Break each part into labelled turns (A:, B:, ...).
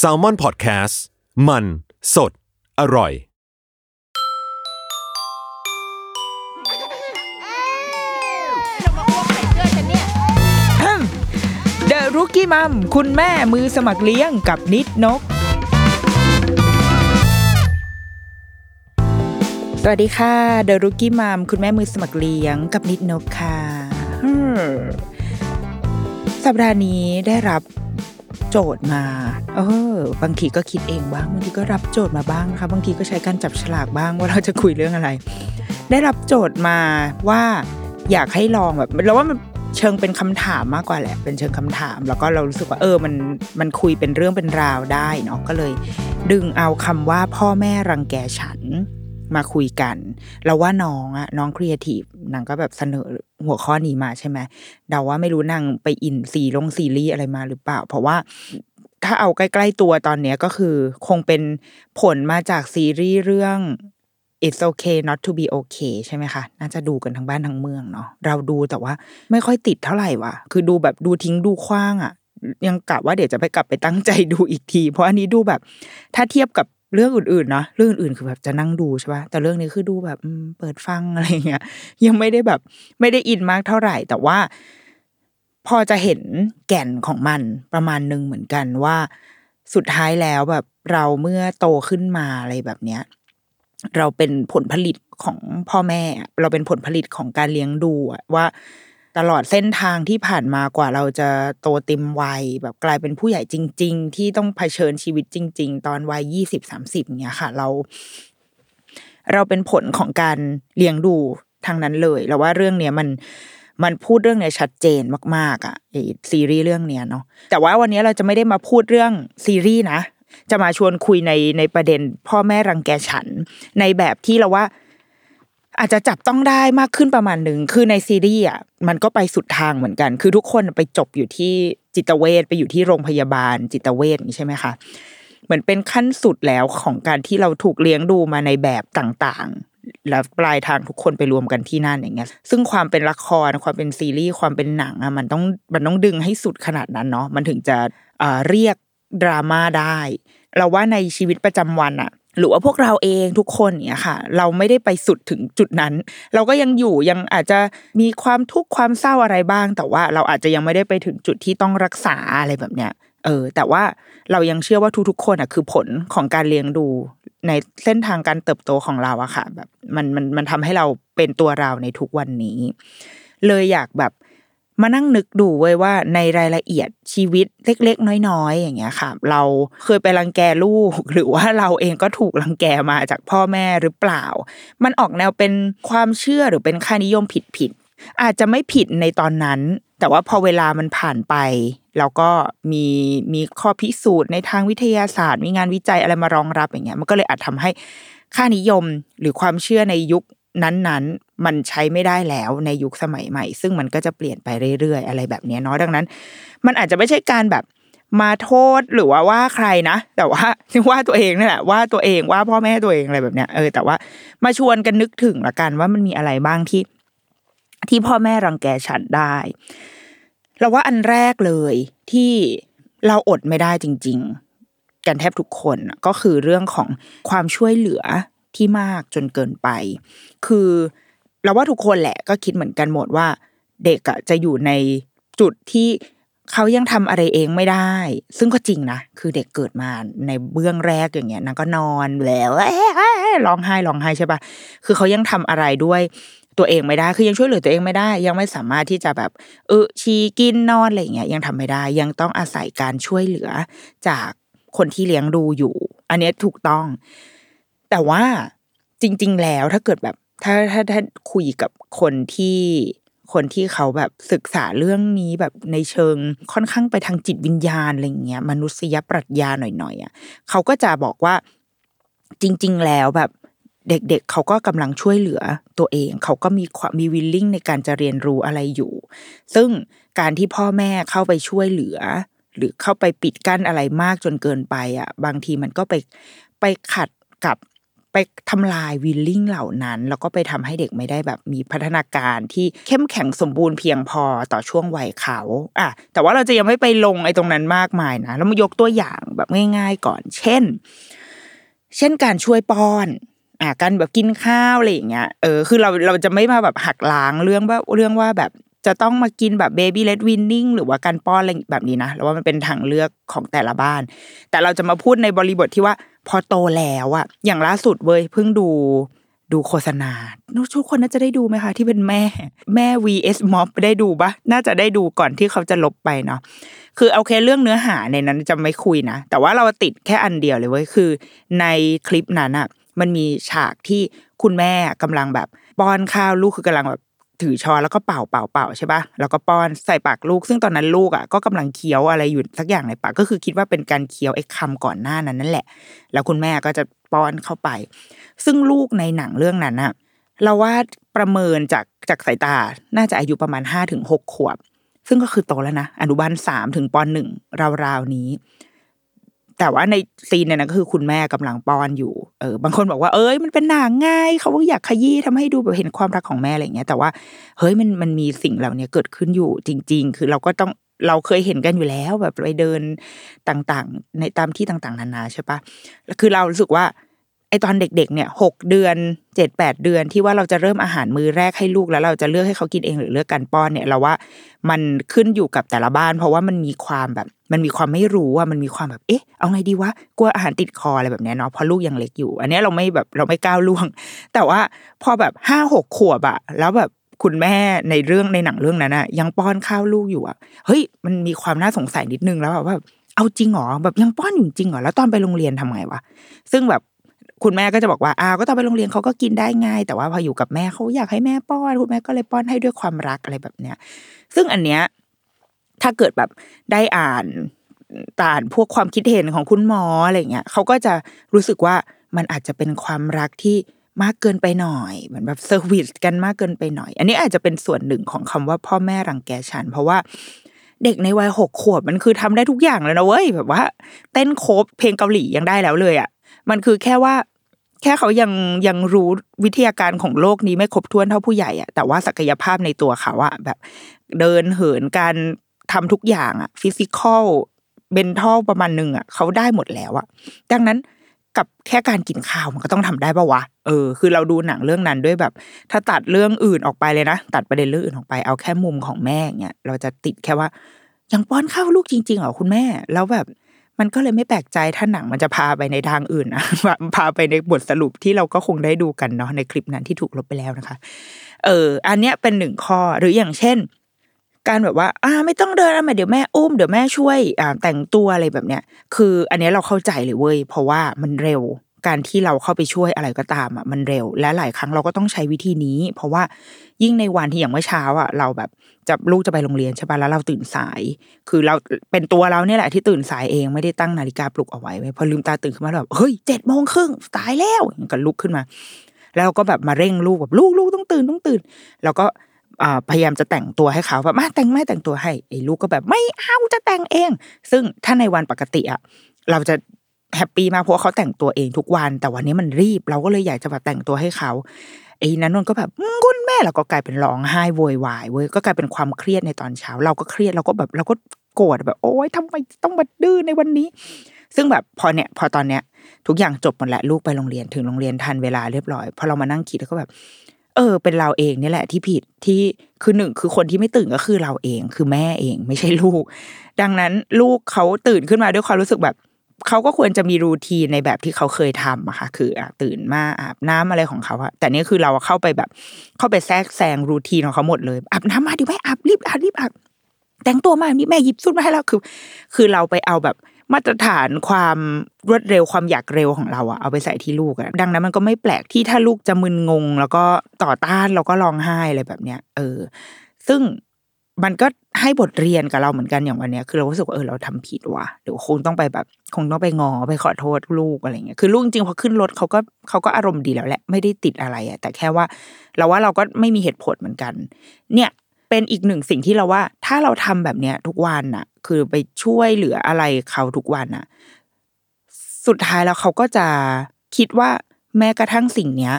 A: s a l ม o n PODCAST มัน สด อร่อย
B: เดอะรุกี้มัมคุณแม่มือสมัครเลี้ยงกับนิดนก สวัสดีค่ะเดอะรุกี้มัมคุณแม่มือสมัครเลี้ยงกับนิดนกค่ะอืมสัปดาห์นี้ได้รับ โจทย์มา เออ บางทีก็คิดเองบ้าง บางทีก็รับโจทย์มาบ้างนะคะ บางทีก็ใช้การจับฉลากบ้างว่าเราจะคุยเรื่องอะไร ได้รับโจทย์มาว่าอยากให้ลองแบบเราว่ามันเชิงเป็นคำถามมากกว่าแหละ เป็นเชิงคำถาม แล้วก็เรารู้สึกว่าเออ มัน มันคุยเป็นเรื่องเป็นราวได้เนาะ ก็เลย ดึงเอาคำว่าพ่อแม่รังแกฉัน มาคุยกันเราว่าน้องอะน้องครีเอทีฟนางก็แบบเสนอหัวข้อนี้มาใช่ไหมเดาว่าไม่รู้นางไปอินซีลงซีรีส์อะไรมาหรือเปล่า เพราะว่าถ้าเอาใกล้ๆตัวตอนเนี้ยก็คือคงเป็นผลมาจากซีรีส์เรื่อง It's okay not to be okay ใช่ไหมคะ น่าจะดูกันทั้งบ้านทั้งเมืองเนาะ เราดูแต่ว่าไม่ค่อยติดเท่าไหร่ว่ะ คือดูแบบดูทิ้งดูคว้างอะ่ะ ยังกะว่าเดี๋ยวจะไปกลับไปตั้งใจดูอีกที เพราะอันนี้ดูแบบ ถ้าเทียบกับ เรื่องอื่นๆเนะเรื่องอื่นๆคือแบบจะนั่งดูใช่ปะแต่เรื่องนี้คือดูแบบเปิดฟังอะไรเงี้ย ยังไม่ได้แบบ ไม่ได้อินมากเท่าไหร่ แต่ว่า พอจะเห็นแก่นของมันประมาณหนึ่งเหมือนกันว่า สุดท้ายแล้วแบบเราเมื่อโตขึ้นมาอะไรแบบเนี้ย เราเป็นผลผลิตของพ่อแม่ เราเป็นผลผลิตของการเลี้ยงดูว่า ตลอดเส้นทางที่ผ่านมากว่าเราจะโตเต็มวัย แบบกลายเป็นผู้ใหญ่จริง ๆ ที่ต้องเผชิญชีวิตจริง ๆ ตอนวัยยี่สิบสามสิบเนี้ยค่ะ เรา เราเป็นผลของการเลี้ยงดูทางนั้นเลยแล้วว่าเรื่องเนี้ยมันมันพูดเรื่องเนี้ยชัดเจนมากๆอะไอซีรีส์เรื่องเนี้ยเนาะแต่ว่าวันนี้เราจะไม่ได้มาพูดเรื่องซีรีส์นะจะมาชวนคุยในในประเด็น พ่อแม่รังแกฉัน ในแบบที่เราว่า อาจจะจับต้องได้มากขึ้นประมาณหนึ่งคือในซีรีส์อะมันก็ไปสุดทางเหมือนกัน คือทุกคนไปจบอยู่ที่จิตเวชไปอยู่ที่โรงพยาบาลจิตเวชใช่ไหมคะเหมือนเป็นขั้นสุดแล้วของการที่เราถูกเลี้ยงดูมาในแบบต่างๆ แล้วปลายทางทุกคนไปรวมกันที่นั่นอย่างเงี้ย ซึ่งความเป็นละครความเป็นซีรีส์ความเป็นหนังอะมันต้องมันต้องดึงให้สุดขนาดนั้นเนาะมันถึงจะเรียกดราม่าได้ เราว่าในชีวิตประจำวันอะ หรือว่าพวกเราเองทุกคนเนี่ยค่ะ เราไม่ได้ไปสุดถึงจุดนั้น เราก็ยังอยู่ยังอาจจะมีความทุกข์ความเศร้าอะไรบ้าง แต่ว่าเราอาจจะยังไม่ได้ไปถึงจุดที่ต้องรักษาอะไรแบบเนี้ยเออ แต่ว่าเรายังเชื่อว่าทุกๆคนอะคือผลของการเลี้ยงดูในเส้นทางการเติบโตของเราอะค่ะ แบบมันมันมันทำให้เราเป็นตัวเราในทุกวันนี้ เลยอยากแบบ มานั่งนึกดูไว้ว่าในรายละเอียดชีวิตเล็ก ๆ น้อยๆ อย่างเงี้ยค่ะ เราเคยไปรังแกลูก หรือว่าเราเองก็ถูกรังแกมาจากพ่อแม่หรือเปล่า มันออกแนวเป็นความเชื่อหรือเป็นค่านิยมผิดๆอาจจะไม่ผิดในตอนนั้น แต่ว่าพอเวลามันผ่านไปเราก็มีมีข้อพิสูจน์ในทางวิทยาศาสตร์ มีงานวิจัยอะไรมารองรับอย่างเงี้ยมันก็เลยอาจทำให้ค่านิยมหรือความเชื่อในยุค นั้นๆ มันใช้ไม่ได้แล้วในยุคสมัยใหม่ ซึ่งมันก็จะเปลี่ยนไปเรื่อยๆ อะไรแบบนี้เนาะดังนั้น มันอาจจะไม่ใช่การแบบมาโทษหรือว่าว่าใครนะ แต่ว่าว่าตัวเองนี่แหละว่าตัวเองว่าพ่อแม่ตัวเองอะไรแบบเนี้ยเออแต่ว่ามาชวนกันนึกถึงละกันว่ามันมีอะไรบ้างที่ ที่พ่อแม่รังแกฉันได้เราว่าอันแรกเลยที่เราอดไม่ได้จริง ๆ กันแทบทุกคนก็คือเรื่องของความช่วยเหลือ ที่มากจนเกินไป คือเราว่าทุกคนแหละก็คิดเหมือนกันหมดว่า เด็กอะจะอยู่ในจุดที่เขายังทำอะไรเองไม่ได้ ซึ่งก็จริงนะ คือเด็กเกิดมาในเบื้องแรกอย่างเงี้ยนางก็นอนแล้วร้องไห้ร้องไห้ใช่ปะคือเขายังทำอะไรด้วยตัวเองไม่ได้ คือยังช่วยเหลือตัวเองไม่ได้ ยังไม่สามารถที่จะแบบ เออชีกินนอนอะไรเงี้ยยังทำไม่ได้ ยังต้องอาศัยการช่วยเหลือจากคนที่เลี้ยงดูอยู่ อันนี้ถูกต้อง แต่ว่าจริง ๆ แล้วถ้าเกิดแบบถ้าถ้าถ้าคุยกับคนที่คนที่เขาแบบศึกษาเรื่องนี้แบบในเชิงค่อนข้างไปทางจิตวิญญาณอะไรเงี้ยมนุษยปรัชญาหน่อยๆอะเขาก็จะบอกว่าจริง ๆ แล้วแบบเด็กๆเเขาก็กำลังช่วยเหลือตัวเอง เขาก็มีความมีวิลลิ่งในการจะเรียนรู้อะไรอยู่ ซึ่งการที่พ่อแม่เข้าไปช่วยเหลือ หรือเข้าไปปิดกั้นอะไรมากจนเกินไปอะ บางทีมันก็ไปไปขัดกับ ไปทำลายวิลลิ่งเหล่านั้น แล้วก็ไปทำให้เด็กไม่ได้แบบมีพัฒนาการที่เข้มแข็งสมบูรณ์เพียงพอต่อช่วงวัยเขาอะแต่ว่าเราจะยังไม่ไปลงไอ้ตรงนั้นมากมายนะแล้วมายกตัวอย่างแบบง่าย ๆ ก่อน เช่น เช่นการช่วยป้อนอะการแบบกินข้าวอะไรอย่างเงี้ยเออคือเราเราจะไม่มาแบบหักล้างเรื่องว่าเรื่องว่าแบบจะต้องมากินแบบเบบี้เลดวินนิ่งหรือว่าการป้อนอะไรแบบนี้นะแล้วว่ามันเป็นทางเลือกของแต่ละบ้าน แต่เราจะมาพูดในบริบทที่ว่า พอโตแล้วอะอย่างล่าสุดเว้ยเพิ่งดูดูโฆษณาทุกคนน่าจะได้ดูไหมคะ ที่เป็นแม่ แม่ vs mob ได้ดูปะน่าจะได้ดูก่อนที่เขาจะลบไปเนาะคือโอเคเรื่องเนื้อหาในนั้นจะไม่คุยนะ แต่ว่าเราติดแค่อันเดียวเลยเว้ยคือ ในคลิปนั้นอะมันมีฉากที่คุณแม่กำลังแบบป้อนข้าวลูกคือกำลังแบบ ถือช้อนแล้วก็เป่าเป่าเป่าใช่ปะแล้วก็ป้อนใส่ปากลูก ซึ่งตอนนั้นลูกอะก็กำลังเคี้ยวอะไรอยู่สักอย่างในปากก็คือคิดว่าเป็นการเคี้ยวไอ้คำก่อนหน้านั้นนั่นแหละ แล้วคุณแม่ก็จะป้อนเข้าไป ซึ่งลูกในหนังเรื่องนั้นอะเราว่าประเมินจากจากสายตาน่าจะอายุประมาณห้าถึงหกขวบ ซึ่งก็คือโตแล้วนะอนุบาลสามถึงปหนึ่งราวๆนี้ แต่ว่าในซีนเนี่ยนะก็คือคุณแม่กำลังป้อนอยู่ เออบางคนบอกว่าเอ้ยมันเป็นหนังง่ายเขาอยากขยี้ทำให้ดูแบบเห็นความรักของแม่อะไรเงี้ย แต่ว่าเฮ้ยมันมันมีสิ่งเหล่านี้เกิดขึ้นอยู่จริง ๆ คือเราก็ต้องเราเคยเห็นกันอยู่แล้วแบบไปเดินต่างๆ ในตามที่ต่างๆ นานาใช่ปะคือเรารู้สึกว่า ไอตอนเด็กๆเนี่ยหกเดือนเจ็ดแปดเดือนที่ว่าเราจะเริ่มอาหารมือแรกให้ลูกแล้วเราจะเลือกให้เขากินเองหรือเลือกการป้อนเนี่ยเราว่ามันขึ้นอยู่กับแต่ละบ้าน เพราะว่ามันมีความแบบ มันมีความไม่รู้ว่ามันมีความแบบเอ๊ะเอาไงดีวะกลัวอาหารติดคออะไรแบบเนี้ยเนาะเพราะลูกยังเล็กอยู่ อันนี้เราไม่แบบเราไม่ก้าวล่วง แต่ว่าพอแบบห้าหกขวบอะแล้วแบบคุณแม่ในเรื่องในหนังเรื่องนั้นอะยังป้อนข้าวลูกอยู่อะเฮ้ยมันมีความน่าสงสัยนิดนึงแล้วแบบเอาจริงหรอแบบยังป้อนอยู่จริงหรอแล้วตอนไปโรงเรียนทำไงวะซึ่งแบบ คุณแม่ก็จะบอกว่าอ้าวก็ตอนไปโรงเรียนเขาก็กินได้ง่าย แต่ว่าพออยู่กับแม่เขาอยากให้แม่ป้อนคุณแม่ก็เลยป้อนให้ด้วยความรักอะไรแบบเนี้ย ซึ่งอันเนี้ยถ้าเกิดแบบได้อ่านต่านพวกความคิดเห็นของคุณหมออะไรเงี้ยเขาก็จะรู้สึกว่ามันอาจจะเป็นความรักที่มากเกินไปหน่อยเหมือนแบบ service กันมากเกินไปหน่อย อันนี้อาจจะเป็นส่วนหนึ่งของคำว่าพ่อแม่รังแกฉัน เพราะว่าเด็กในวัยหกขวบมันคือทำได้ทุกอย่างแล้วนะเว้ยแบบว่า เต้นโคบเพลงเกาหลียังได้แล้วเลยอะมันคือแค่ว่า แค่เขายังยังรู้วิทยาการของโลกนี้ไม่ครบถ้วนเท่าผู้ใหญ่อะแต่ว่าศักยภาพในตัวเขาอะแบบ เดินเหินการทำทุกอย่างอะฟิสิกอลเบนทัลประมาณหนึ่งอะเขาได้หมดแล้วอะดังนั้นกับแค่การกินข้าวมันก็ต้องทำได้ปะวะ เออ คือเราดูหนังเรื่องนั้นด้วยแบบ ถ้าตัดเรื่องอื่นออกไปเลยนะ ตัดประเด็นเรื่องอื่นออกไป เอาแค่มุมของแม่เนี่ยเราจะติดแค่ว่ายังป้อนข้าวลูกจริงๆเหรอคุณแม่ แล้วแบบ มันก็เลยไม่แปลกใจถ้าหนังมันจะพาไปในทางอื่นนะพาไปในบทสรุปที่เราก็คงได้ดูกันเนาะในคลิปนั้นที่ถูกลบไปแล้วนะคะ เออ อันเนี้ยเป็นหนึ่งข้อหรืออย่างเช่น การแบบว่า อ่า ไม่ต้องเดินแล้วมาเดี๋ยวแม่อุ้มเดี๋ยวแม่ช่วยอ่าแต่งตัวอะไรแบบเนี้ย คือ อันนี้เราเข้าใจเลยเว้ยเพราะว่ามันเร็ว การที่เราเข้าไปช่วยอะไรก็ตามอะมันเร็ว และหลายครั้งเราก็ต้องใช้วิธีนี้ เพราะว่ายิ่งในวันที่อย่างเมื่อเช้าอะเราแบบจะลูกจะไปโรงเรียนใช่ป่ะแล้วเราตื่นสาย คือเราเป็นตัวเราเนี่ยแหละที่ตื่นสายเองไม่ได้ตั้งนาฬิกาปลุกเอาไว้พอลืมตาตื่นขึ้นมาแบบเฮ้ยเจ็ดโมงครึ่งตายแล้วก็ลุกขึ้นมา แล้วก็แบบมาเร่งลูกแบบลูกลูกต้องตื่นต้องตื่น แล้วก็พยายามจะแต่งตัวให้เขาแบบมาแต่งไม่แต่งตัวให้ไอ้ลูกก็แบบไม่เอาจะแต่งเอง ซึ่งถ้าในวันปกติอะเราจะ แฮปปี้มากเพราะเขาแต่งตัวเองทุกวัน แต่วันนี้มันรีบ เราก็เลยอยากจะแบบแต่งตัวให้เขาไอ้นั้นนนก็แบบคุณแม่เราก็กลายเป็นร้องไห้โวยวายเว้ยก็กลายเป็นความเครียดในตอนเช้า เราก็เครียดเราก็แบบเราก็โกรธแบบ โอ๊ยทำไมต้องมาดื้อในวันนี้ ซึ่งแบบพอเนี่ย พอตอนเนี้ย ทุกอย่างจบหมดแล้วลูกไปโรงเรียนถึงโรงเรียนทันเวลาเรียบร้อยพอเรามานั่งคิดแล้วก็แบบ เออ เป็นเราเองนี่แหละที่ผิดที่คือหนึ่งคือคนที่ไม่ตื่นก็คือเราเองคือแม่เองไม่ใช่ลูก ดังนั้นลูกเขาตื่นขึ้นมาด้วยความรู้สึกแบบ เขาก็ควรจะมีรูทีในแบบที่เขาเคยทำอะค่ะคืออตื่นมาอาบน้ำอะไรของเขาอะแต่นี่คือเราเข้าไปแบบ เข้าไปแทรกแซงรูทีของเขาหมดเลยอาบน้ำมาดิแม่อาบรีบอาบรีบอาบแต่งตัวมานี่แม่หยิบสุดมาให้เราคือ คือเราไปเอาแบบมาตรฐานความรวดเร็วความอยากเร็วของเราอะเอาไปใส่ที่ลูกอะดังนั้นมันก็ไม่แปลกที่ถ้าลูกจะมึนงง แล้วก็ต่อต้านแล้วก็ร้องไห้อะไรแบบเนี้ยเออ ซึ่ง มันก็ให้บทเรียนกับเราเหมือนกันอย่างวันเนี้ยคือเรารู้สึกว่าเออเราทำผิดว่ะเดี๋ยวคงต้องไปแบบ คงต้องไปงอไปขอโทษลูกอะไรเงี้ยคือลูกจริงพอขึ้นรถเขาก็เขาก็อารมณ์ดีแล้วแหละไม่ได้ติดอะไรอะแต่แค่ว่า เราว่าเราก็ไม่มีเหตุผลเหมือนกัน เนี่ยเป็นอีกหนึ่งสิ่งที่เราว่า ถ้าเราทำแบบเนี้ยทุกวันน่ะ คือไปช่วยเหลืออะไรเขาทุกวันน่ะ สุดท้ายแล้วเขาก็จะคิดว่าแม้กระทั่งสิ่งเนี้ย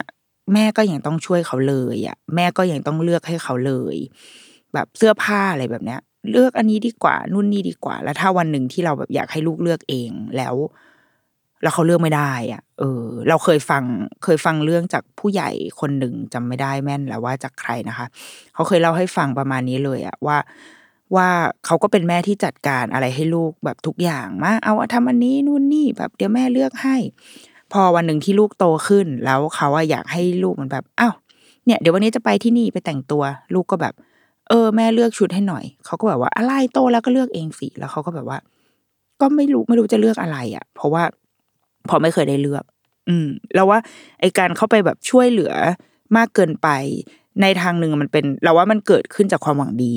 B: แม่ก็ยังต้องช่วยเขาเลยอะ แม่ก็ยังต้องเลือกให้เขาเลย แบบเสื้อผ้าอะไรแบบเนี้ย เลือกอันนี้ดีกว่านู่นนี่ดีกว่า แล้วถ้าวันหนึ่งที่เราแบบอยากให้ลูกเลือกเองแล้ว แล้วเขาเลือกไม่ได้ อะ เออ เราเคยฟังเคยฟังเรื่องจากผู้ใหญ่คนหนึ่งจำไม่ได้แม่นแล้วว่าจากใครนะคะ เขาเคยเล่าให้ฟังประมาณนี้เลยอะว่าว่าเขาก็เป็นแม่ที่จัดการอะไรให้ลูกแบบทุกอย่างมาเอาทำอันนี้นู่นนี่แบบเดี๋ยวแม่เลือกให้ พอวันหนึ่งที่ลูกโตขึ้น แล้วเขาอะอยากให้ลูกมันแบบอ้าวเนี่ย เดี๋ยววันนี้จะไปที่นี่ไปแต่งตัว ลูกก็แบบ เออแม่เลือกชุดให้หน่อย เขาก็แบบว่าอะไรโตแล้วก็เลือกเองสิแล้วเขาก็แบบว่า ก็ไม่รู้ไม่รู้จะเลือกอะไรอะเพราะว่าพอไม่เคยได้เลือก อืม แล้วว่า ไอการเข้าไปแบบช่วยเหลือมากเกินไป ในทางหนึ่งมันเป็น เราว่ามันเกิดขึ้นจากความหวังดี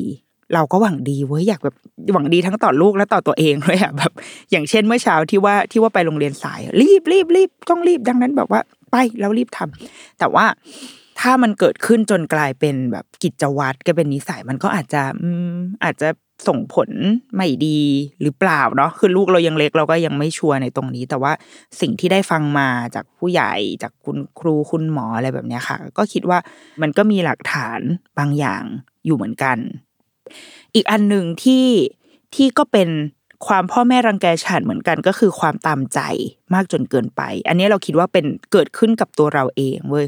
B: เราก็หวังดีเว้ยอยากแบบหวังดีทั้งต่อลูกและต่อตัวเองเลยอะแบบ อย่างเช่นเมื่อเช้าที่ว่าที่ว่าไปโรงเรียนสาย รีบรีบรีบต้องรีบดังนั้นแบบว่า ไปแล้วรีบทำแต่ว่า ถ้ามันเกิดขึ้นจนกลายเป็นแบบกิจวัตรก็เป็นนิสัยมันก็อาจจะอืมอาจจะส่งผลไม่ดีหรือเปล่าเนาะคือลูกเรายังเล็กเราก็ยังไม่ชัวร์ในตรงนี้ แต่ว่าสิ่งที่ได้ฟังมาจากผู้ใหญ่จากคุณครูคุณหมออะไรแบบนี้ค่ะ ก็คิดว่ามันก็มีหลักฐานบางอย่างอยู่เหมือนกัน อีกอันหนึ่งที่ที่ก็เป็น ความพ่อแม่รังแกฉันเหมือนกันก็คือความตามใจมากจนเกินไป อันนี้เราคิดว่าเป็นเกิดขึ้นกับตัวเราเองเว้ย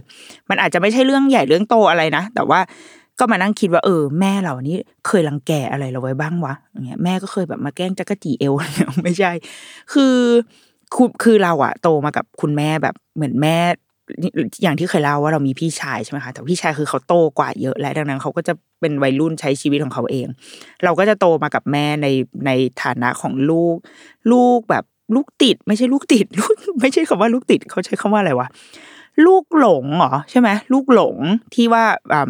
B: มันอาจจะไม่ใช่เรื่องใหญ่เรื่องโตอะไรนะ แต่ว่าก็มานั่งคิดว่าเออแม่เรานี่เคยรังแกอะไรเราไว้บ้างวะอย่างเงี้ยแม่ก็เคยแบบมาแกล้งจักจีเอวไม่ใช่ คือคือคือเราอะโตมากับคุณแม่แบบเหมือนแม่ อย่างที่เคยเล่าว่าเรามีพี่ชายใช่ไหมคะแต่พี่ชายคือเขาโตกว่าเยอะและดังนั้นเขาก็จะเป็นวัยรุ่นใช้ชีวิตของเขาเอง เราก็จะโตมากับแม่ในในฐานะของลูก ลูกแบบลูกติด ไม่ใช่ลูกติดลูกไม่ใช่คำว่าลูกติดเขาใช้คำว่าอะไรวะลูกหลงเหรอใช่ไหมลูกหลงที่ว่า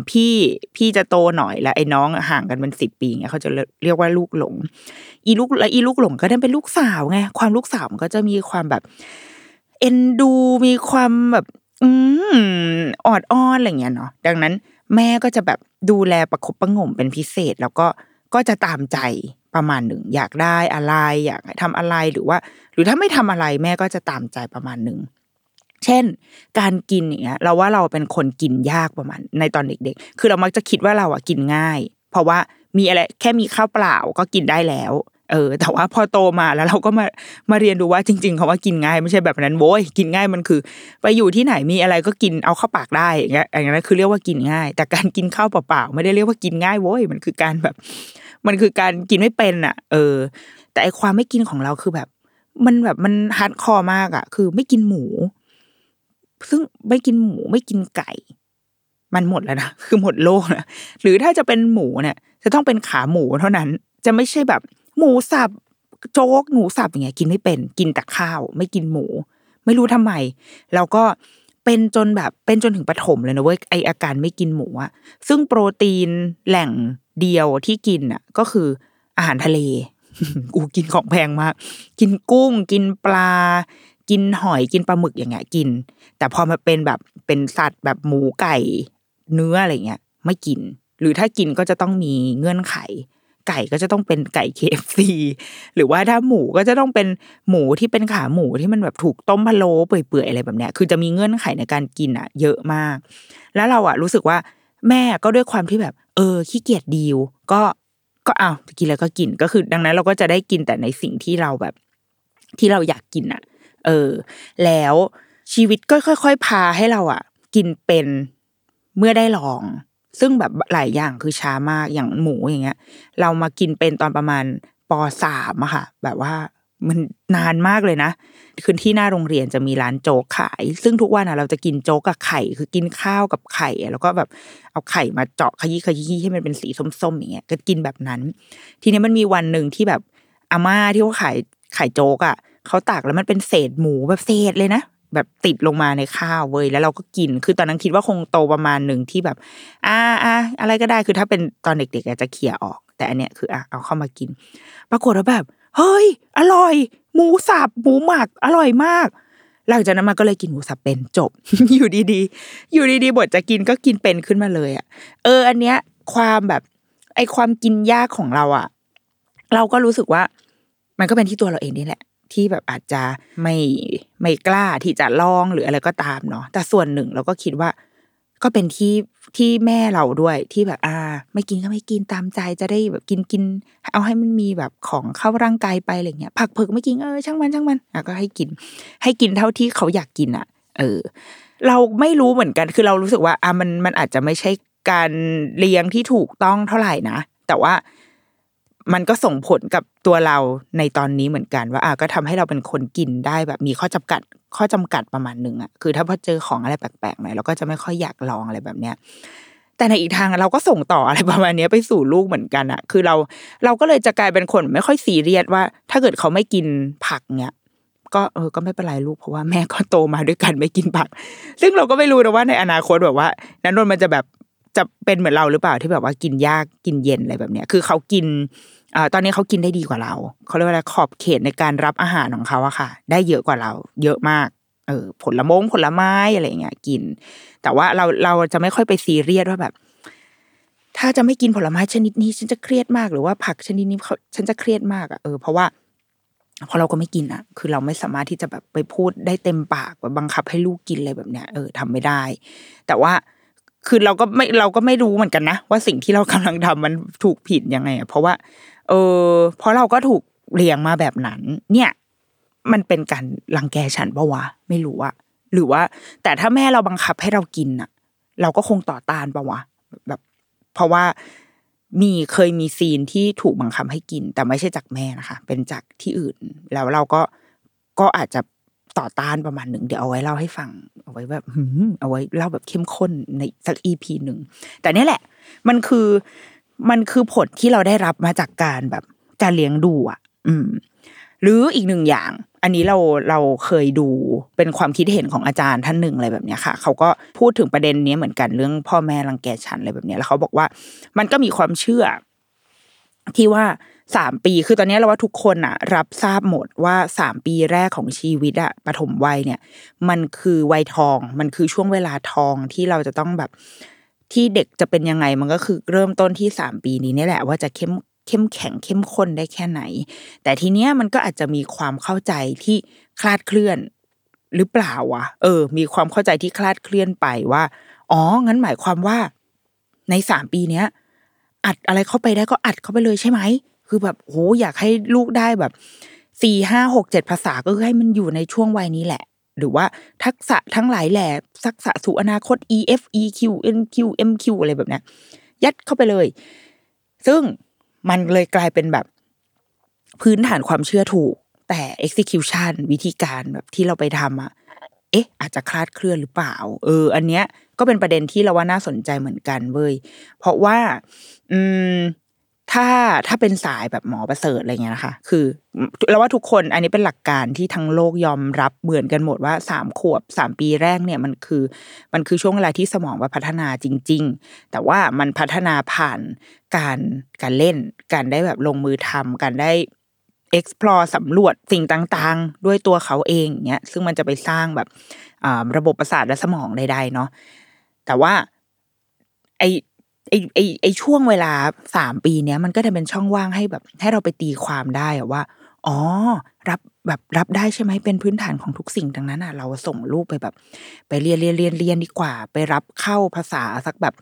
B: พี่พี่จะโตหน่อยแล้วไอ้น้องห่างกันเป็นสิบปีเงี้ยเขาจะเรียกว่าลูกหลง อีลูกและอีลูกหลงก็ได้เป็นลูกสาวไงความลูกสาวมันก็จะมีความแบบเอ็นดูมีความแบบ อืมออดอ้อนอะไรเงี้ยเนาะดังนั้นแม่ก็จะแบบดูแลประคบประงมเป็นพิเศษ แล้วก็ก็จะตามใจประมาณหนึ่งอยากได้อะไรอยากทำอะไรหรือว่า หรือถ้าไม่ทำอะไรแม่ก็จะตามใจประมาณหนึ่งเช่น การกินอย่างเงี้ย เราว่าเราเป็นคนกินยากประมาณในตอนเด็ก ๆ คือเรามักจะคิดว่าเราอะกินง่าย เพราะว่ามีอะไรแค่มีข้าวเปล่าก็กินได้แล้ว เออ แต่ว่าพอโตมาแล้วเราก็มามาเรียนดูว่าจริง ๆคาว่ากินง่ายไม่ใช่แบบนั้นโว้ยกินง่ายมันคือ ไปอยู่ที่ไหนมีอะไรก็กินเอาเข้าปากได้อย่างเงี้ยอย่างนั้นคือเรียกว่ากินง่าย แต่การกินข้าวเปล่าๆไม่ได้เรียกว่ากินง่ายโว้ยมันคือการแบบ มันคือการกินไม่เป็นอะ เออ แต่ไอความไม่กินของเราคือแบบ มันแบบมัน hardcore มากอะ คือไม่กินหมู ซึ่งไม่กินหมูไม่กินไก่มันหมดแล้วนะคือหมดโลกนะหรือถ้าจะเป็นหมูเนี่ย จะต้องเป็นขาหมูเท่านั้น จะไม่ใช่แบบ หมูสับโจ๊กหมูสับอย่างเงี้ยกินไม่เป็นกินแต่ข้าว ไม่กินหมู ไม่รู้ทำไมแล้วก็เป็นจนแบบเป็นจนถึงประถมเลยนะเว้ยไออาการไม่กินหมูอะซึ่งโปรตีนแหล่งเดียวที่กินอะก็คืออาหารทะเลกูกินของแพงมาก กินกุ้ง กินปลา กินหอยกินปลาหมึกอย่างเงี้ยกิน แต่พอมาเป็นแบบเป็นสัตว์แบบหมูไก่เนื้ออะไรเงี้ยไม่กิน หรือถ้ากินก็จะต้องมีเงื่อนไข ไก่ก็จะต้องเป็นไก่เคฟซีหรือว่าถ้าหมูก็จะต้องเป็นหมูที่เป็นขาหมูที่มันแบบถูกต้มพะโล้เปื่อยๆอะไรแบบเนี้ย คือจะมีเงื่อนไขในการกินอะ เยอะมาก แล้วเราอะรู้สึกว่าแม่ก็ด้วยความที่แบบ เออขี้เกียจดีลก็ก็เอากินแล้วก็กินก็คือ ดังนั้นเราก็จะได้กินแต่ในสิ่งที่เราแบบ ที่เราอยากกินอะ เออ แล้วชีวิตก็ค่อย ๆ พาให้เราอะ กินเป็นเมื่อได้ลอง ซึ่งแบบหลายอย่างคือช้ามากอย่างหมูอย่างเงี้ย เรามากินเป็นตอนประมาณปสามอะค่ะ แบบว่ามันนานมากเลยนะ คือที่หน้าโรงเรียนจะมีร้านโจ๊กขาย ซึ่งทุกวันอะเราจะกินโจ๊กกับไข่ คือกินข้าวกับไข่ แล้วก็แบบเอาไข่มาเจาะขยี้ขยี้ให้มันเป็นสีส้มๆอย่างเงี้ย ก็กินแบบนั้น ทีนี้มันมีวันหนึ่งที่แบบอาม่าที่เขาขายไข่โจ๊กอะเขาตากแล้วมันเป็นเศษหมูแบบเศษเลยนะ แบบติดลงมาในข้าวเว้ยแล้วเราก็กิน คือตอนนั้นคิดว่าคงโตประมาณหนึ่งที่แบบ อ่าอ่าอะไรก็ได้คือถ้าเป็นตอนเด็กๆอาจจะเขี่ยออก แต่อันเนี้ยคืออะเอาเข้ามากิน ปรากฏว่าแบบ เฮ้ย อร่อย หมูสับหมูหมัก อร่อยมาก หลังจากนั้นมาก็เลยกินหมูสับเป็นจบ อยู่ดีๆ อยู่ดีๆบทจะกินก็กินเป็นขึ้นมาเลยอะเออ อันเนี้ย ความแบบ ไอความกินยากของเราอะ เราก็รู้สึกว่า มันก็เป็นที่ตัวเราเองนี่แหละ ที่แบบอาจจะไม่ไม่กล้าที่จะลองหรืออะไรก็ตามเนาะแต่ส่วนหนึ่งเราก็คิดว่า ก็เป็นที่ที่แม่เราด้วยที่แบบอ่า ไม่กินก็ไม่กินตามใจจะได้แบบกินกิน เอาให้มันมีแบบของเข้าร่างกายไปอะไรเงี้ยผักเผือกไม่กินเออช่างมันช่างมันอะก็ให้กิน ให้กินเท่าที่เขาอยากกินอะ เออ เราไม่รู้เหมือนกันคือเรารู้สึกว่าอะมันมันอาจจะไม่ใช่การเลี้ยงที่ถูกต้องเท่าไหร่นะแต่ว่า มันก็ส่งผลกับตัวเราในตอนนี้เหมือนกัน ว่าอะก็ทำให้เราเป็นคนกินได้แบบมีข้อจำกัด ข้อจำกัดประมาณหนึ่งอะคือถ้าพอเจอของอะไรแปลกๆหน่อยเราก็จะไม่ค่อยอยากลองอะไรแบบเนี้ยแต่ในอีกทางเราก็ส่งต่ออะไรประมาณนี้ไปสู่ลูกเหมือนกันอะคือเราเราก็เลยจะกลายเป็นคนไม่ค่อยซีเรียสว่า ถ้าเกิดเขาไม่กินผักเนี้ยก็เออก็ไม่เป็นไรลูกเพราะว่าแม่ก็โตมาด้วยกันไม่กินผัก ซึ่งเราก็ไม่รู้นะว่าในอนาคตแบบว่านันนนมันจะแบบ จะเป็นเหมือนเราหรือเปล่าที่แบบว่ากินยากกินเย็นอะไรแบบเนี้ยคือเขากินอ่าตอนนี้เขากินได้ดีกว่าเราเขาเรียกว่าอะไรขอบเขตในการรับอาหารของเขาอะค่ะ ได้เยอะกว่าเรา เยอะมากเออผลมงผลไม้อะไรเงี้ยกิน แต่ว่าเราเราจะไม่ค่อยไปซีเรียสว่าแบบ ถ้าจะไม่กินผลไม้ชนิดนี้ฉันจะเครียดมาก หรือว่าผักชนิดนี้เขาฉันจะเครียดมากอะเออเพราะว่าพอเราก็ไม่กินอะคือเราไม่สามารถที่จะแบบไปพูดได้เต็มปากแบบบังคับให้ลูกกินอะไรแบบเนี้ยเออทำไม่ได้ แต่ว่า คือเราก็ไม่เราก็ไม่รู้เหมือนกันนะว่าสิ่งที่เรากำลังทำมันถูกผิดยังไงอะเพราะว่า เออเพราะเราก็ถูกเลี้ยงมาแบบนั้น เนี่ย มันเป็นการรังแกฉันปะวะไม่รู้อะหรือว่า แต่ถ้าแม่เราบังคับให้เรากินอะเราก็คงต่อต้านปะวะแบบ เพราะว่ามีเคยมีซีนที่ถูกบังคับให้กิน แต่ไม่ใช่จากแม่นะคะ เป็นจากที่อื่น แล้วเราก็ก็อาจจะ ต่อต้านประมาณหนึ่งเดี๋ยวเอาไว้เล่าให้ฟัง เอาไว้แบบเอาไว้เล่าแบบเข้มข้นในสักอีพีหนึ่งแต่นี่แหละ มันคือมันคือผลที่เราได้รับมาจากการแบบการเลี้ยงดูอะ อืม หรืออีกหนึ่งอย่าง อันนี้เราเราเคยดูเป็นความคิดเห็นของอาจารย์ท่านหนึ่งอะไรแบบนี้ค่ะ เขาก็พูดถึงประเด็นนี้เหมือนกันเรื่องพ่อแม่รังแกฉันอะไรแบบนี้แล้วเขาบอกว่า มันก็มีความเชื่อ ที่ว่า สามปี คือตอนนี้เราว่าทุกคนอะรับทราบหมดว่าสามปีแรกของชีวิตอะปฐมวัยเนี่ย มันคือวัยทอง มันคือช่วงเวลาทองที่เราจะต้องแบบ ที่เด็กจะเป็นยังไงมันก็คือเริ่มต้นที่สามปีนี้นี่แหละว่าจะเข้มเข้มแข็งเข้มข้นได้แค่ไหน แต่ทีเนี้ยมันก็อาจจะมีความเข้าใจที่คลาดเคลื่อนหรือเปล่าวะเออ มีความเข้าใจที่คลาดเคลื่อนไปว่า อ๋อ งั้นหมายความว่า ในสามปีเนี้ย อัดอะไรเข้าไปได้ก็อัดเข้าไปเลยใช่ไหม คือแบบโหอยากให้ลูกได้แบบสี่ห้าหกเจ็ดภาษาก็คือให้มันอยู่ในช่วงวัยนี้แหละ หรือว่าทักษะทั้งหลายแหละทักษะสู่อนาคต E F E Q N Q M Q อะไรแบบนี้ยัดเข้าไปเลย ซึ่งมันเลยกลายเป็นแบบ พื้นฐานความเชื่อถูก แต่ execution วิธีการแบบที่เราไปทำอะเอ๊ะ อาจจะคลาดเคลื่อนหรือเปล่า เออ อันเนี้ยก็เป็นประเด็นที่เราว่าน่าสนใจเหมือนกันเว้ยเพราะว่า อืม ถ้าถ้าเป็นสายแบบหมอประเสริฐอะไรเงี้ยนะคะ คือเราว่าทุกคนอันนี้เป็นหลักการที่ทั้งโลกยอมรับเหมือนกันหมดว่าสามขวบสามปีแรกเนี่ยมันคือมันคือช่วงเวลาที่สมองว่าพัฒนาจริง ๆ แต่ว่ามันพัฒนาผ่านการการเล่น การได้แบบลงมือทำการได้ explore สำรวจสิ่งต่างๆ ด้วยตัวเขาเองเงี้ยซึ่งมันจะไปสร้างแบบระบบประสาทและสมองใดๆเนาะแต่ว่าไอ ไอไอไอช่วงเวลาสามปีเนี้ยมันก็จะเป็นช่องว่างให้แบบ ให้เราไปตีความได้อะว่า อ๋อ รับแบบรับได้ใช่ไหมเป็นพื้นฐานของทุกสิ่งดังนั้นอะ เราส่งลูกไปแบบ ไปเรียนเรียนเรียนเรียนดีกว่า ไปรับเข้าภาษาสักแบบ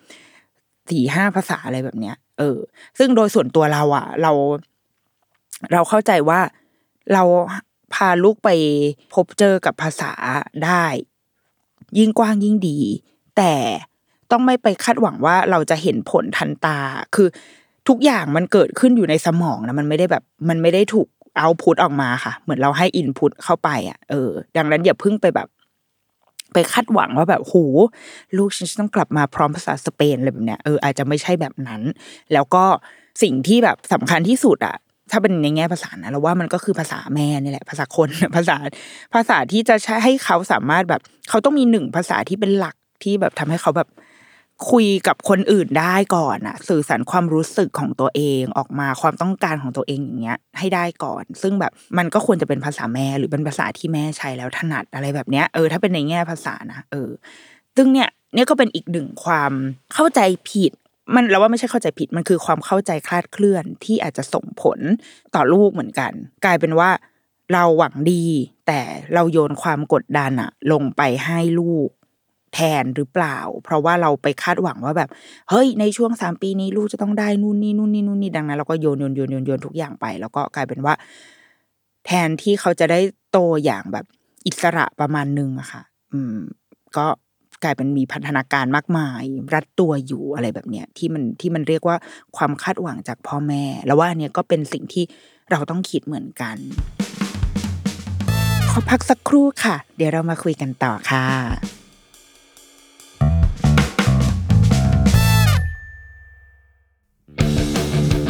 B: สี่ห้าภาษาอะไรแบบเนี้ย เออ ซึ่งโดยส่วนตัวเราอะ เรา เราเข้าใจว่าเราพาลูกไปพบเจอกับภาษาได้ ยิ่งกว้างยิ่งดี แต่ ต้องไม่ไปคาดหวังว่าเราจะเห็นผลทันตา คือทุกอย่างมันเกิดขึ้นอยู่ในสมองนะมันไม่ได้แบบมันไม่ได้ถูกเอาพุทออกมาค่ะ เหมือนเราให้อินพุตเข้าไปอะเออ ดังนั้นอย่าเพิ่งไปแบบ ไปคาดหวังว่าแบบโหลูกฉันต้องกลับมาพร้อมภาษาสเปนอะไรแบบเนี้ยเอออาจจะไม่ใช่แบบนั้น แล้วก็สิ่งที่แบบสำคัญที่สุดอะถ้าเป็นในแง่ภาษานะเราว่ามันก็คือภาษาแม่นี่แหละ ภาษาคนภาษาภาษาที่จะใช้ให้เขาสามารถแบบ เขาต้องมีหนึ่งภาษาที่เป็นหลักที่แบบทำให้เขาแบบ คุยกับคนอื่นได้ก่อนอะสื่อสารความรู้สึกของตัวเองออกมาความต้องการของตัวเองอย่างเงี้ย ให้ได้ก่อน ซึ่งแบบมันก็ควรจะเป็นภาษาแม่หรือเป็นภาษาที่แม่ใช้แล้วถนัดอะไรแบบเนี้ยเออถ้าเป็นในแง่ภาษานะเออซึ่งเนี่ยเนี่ยก็เป็นอีกหนึ่งความเข้าใจผิดมันเราว่าไม่ใช่เข้าใจผิดมันคือความเข้าใจคลาดเคลื่อนที่อาจจะส่งผลต่อลูกเหมือนกัน กลายเป็นว่าเราหวังดี แต่เราโยนความกดดันอะลงไปให้ลูก แทนหรือเปล่า เพราะว่าเราไปคาดหวังว่าแบบ เฮ้ย ในช่วงสามปีนี้ลูกจะต้องได้นู่นนี่นู่นนี่นู่นนี่ดังนั้นเราก็โยนโยนโยนโยนโยนทุกอย่างไป แล้วก็กลายเป็นว่า แทนที่เขาจะได้โตอย่างแบบอิสระประมาณนึงอะค่ะ อืม ก็กลายเป็นมีพัฒนาการมากมาย รัดตัวอยู่อะไรแบบเนี้ยที่มันที่มันเรียกว่าความคาดหวังจากพ่อแม่ แล้วว่าอันเนี้ยก็เป็นสิ่งที่เราต้องคิดเหมือนกัน ขอพักสักครู่ค่ะ เดี๋ยวเรามาคุยกันต่อค่ะ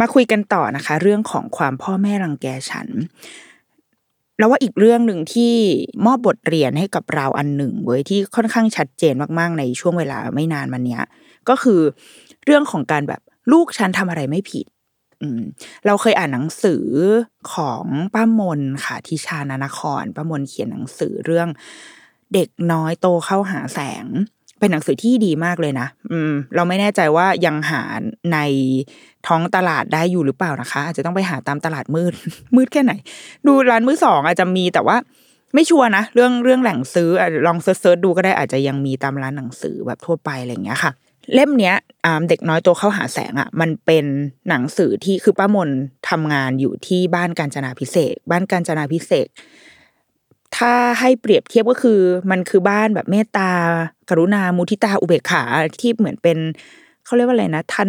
B: มาคุยกันต่อนะคะ เรื่องของความพ่อแม่รังแกฉัน แล้วว่าอีกเรื่องหนึ่งที่มอบบทเรียนให้กับเราอันหนึ่งเว้ยที่ค่อนข้างชัดเจนมากๆในช่วงเวลาไม่นานมาเนี้ย ก็คือเรื่องของการแบบลูกฉันทำอะไรไม่ผิดอืมเราเคยอ่านหนังสือของป้ามนค่ะทิชานานครป้ามนเขียนหนังสือเรื่องเด็กน้อยโตเข้าหาแสง เป็นหนังสือที่ดีมากเลยนะ อืม เราไม่แน่ใจว่ายังหาในท้องตลาดได้อยู่หรือเปล่านะคะ อาจจะต้องไปหาตามตลาดมืด มืดแค่ไหน ดูร้านมือสองอาจจะมีแต่ว่าไม่ sure นะ เรื่องเรื่องแหล่งซื้อลอง search ดูก็ได้อาจจะยังมีตามร้านหนังสือแบบทั่วไปอะไรอย่างเงี้ยค่ะ เล่มเนี้ยเด็กน้อยโตเข้าหาแสงอะ มันเป็นหนังสือที่คือป้ามนทำงานอยู่ที่บ้านกาญจนาพิเศษ บ้านกาญจนาพิเศษ ถ้าให้เปรียบเทียบก็คือมันคือบ้านแบบเมตตา กรุณามุทิตาอุเบกขาที่เหมือนเป็นเขาเรียกว่าอะไรนะ ทัน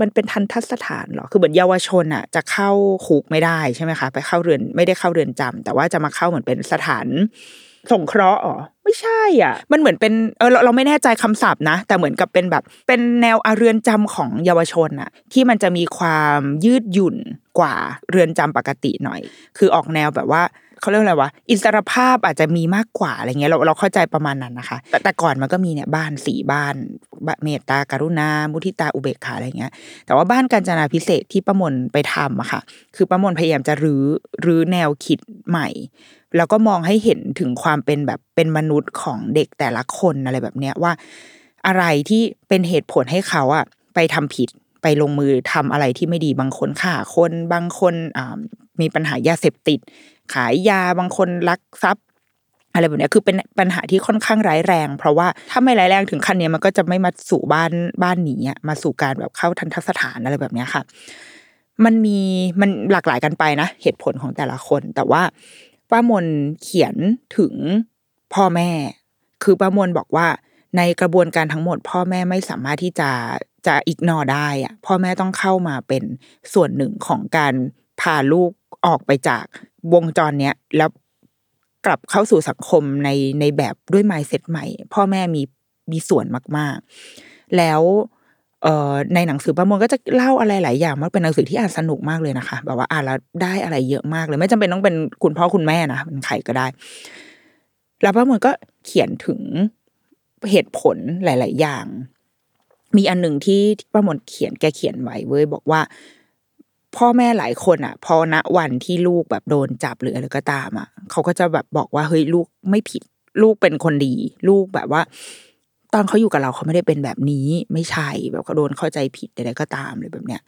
B: มันเป็นทันทัศสถานเหรอคือเหมือนเยาวชนอะ จะเข้าคุกไม่ได้ใช่ไหมคะไปเข้าเรือนไม่ได้เข้าเรือนจำแต่ว่าจะมาเข้าเหมือนเป็นสถานสงเคราะห์อ๋อไม่ใช่อะ มันเหมือนเป็นเออเราเราไม่แน่ใจคำศัพท์นะ แต่เหมือนกับเป็นแบบ เป็นแนวอาเรือนจำของเยาวชนอะ ที่มันจะมีความยืดหยุ่นกว่าเรือนจำปกติหน่อย คือออกแนวแบบว่า เขาเรียกอะไรวะอิสรภาพอาจจะมีมากกว่าอะไรเงี้ยเราเราเข้าใจประมาณนั้นนะคะ แต่แต่ก่อนมันก็มีเนี่ยบ้านสีบ้านเมตตากรุณา มุทิตาอุเบกขาอะไรเงี้ย แต่ว่าบ้านกาญจนาพิเศษที่ประมวลไปทำอะค่ะ คือประมวลพยายามจะรื้อรื้อแนวคิดใหม่ แล้วก็มองให้เห็นถึงความเป็นแบบเป็นมนุษย์ของเด็กแต่ละคนอะไรแบบเนี้ยว่า อะไรที่เป็นเหตุผลให้เขาอะไปทำผิดไปลงมือทำอะไรที่ไม่ดีบางคนฆ่าคนบางคนมีปัญหายาเสพติด ขายยาบางคนลักทรัพย์ อะไรแบบนี้คือเป็นปัญหาที่ค่อนข้างร้ายแรง เพราะว่าถ้าไม่ร้ายแรงถึงขั้นเนี้ยมันก็จะไม่มาสู่บ้านบ้านหนีมาสู่การแบบเข้าทันทสถานอะไรแบบนี้ค่ะ มันมีมันหลากหลายกันไปนะเหตุผลของแต่ละคน แต่ว่าป้ามนเขียนถึงพ่อแม่ คือป้ามนบอกว่าในกระบวนการทั้งหมด พ่อแม่ไม่สามารถที่จะจะอิกนอได้อะพ่อแม่ต้องเข้ามาเป็นส่วนหนึ่งของการพาลูก ออกไปจากวงจรเนี้ยแล้วกลับเข้าสู่สังคมในในแบบด้วย mindset ใหม่ พ่อแม่มีมีส่วนมาก ๆ แล้วเอ่อในหนังสือประมวลก็จะเล่าอะไรหลายอย่างมันเป็นหนังสือที่อ่านสนุกมากเลยนะคะ แบบว่าอ่านแล้วได้อะไรเยอะมากเลย ไม่จำเป็นต้องเป็นคุณพ่อคุณแม่นะเป็นใครก็ได้ แล้วประมวลก็เขียนถึงเหตุผลหลาย ๆ อย่าง มีอันหนึ่งที่ประมวลเขียนแกเขียนไว้เว้ยบอกว่า พ่อแม่หลายคนอะ พอณวันที่ลูกแบบโดนจับหรืออะไรก็ตามอะเขาก็จะแบบบอกว่าเฮ้ยลูกไม่ผิด ลูกเป็นคนดี ลูกแบบว่า ตอนเขาอยู่กับเราเขาไม่ได้เป็นแบบนี้ ไม่ใช่แบบเขาโดนเข้าใจผิดใดๆก็ตามเลยแบบเนี้ย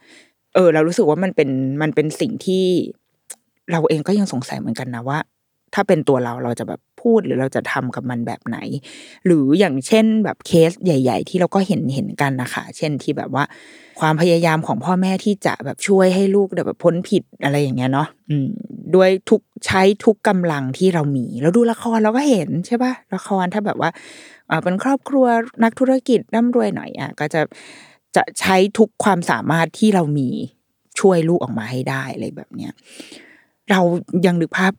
B: เออ เรารู้สึกว่ามันเป็นมันเป็นสิ่งที่ เราเองก็ยังสงสัยเหมือนกันนะว่า ถ้าเป็นตัวเราเราจะแบบ พูดหรือเราจะทำกับมันแบบไหน หรืออย่างเช่นแบบเคสใหญ่ ๆ ที่เราก็เห็นเห็นกันนะคะเช่นที่แบบว่า ความพยายามของพ่อแม่ที่จะแบบช่วยให้ลูกแบบพ้นผิดอะไรอย่างเงี้ยเนาะด้วยทุกใช้ทุกกำลังที่เรามีเราดูละครเราก็เห็นใช่ปะละครถ้าแบบว่าอ่าเป็นครอบครัวนักธุรกิจร่ำรวยหน่อยอะก็จะจะใช้ทุกความสามารถที่เรามีช่วยลูกออกมาให้ได้อะไรแบบเนี้ยเรายังนึกภาพ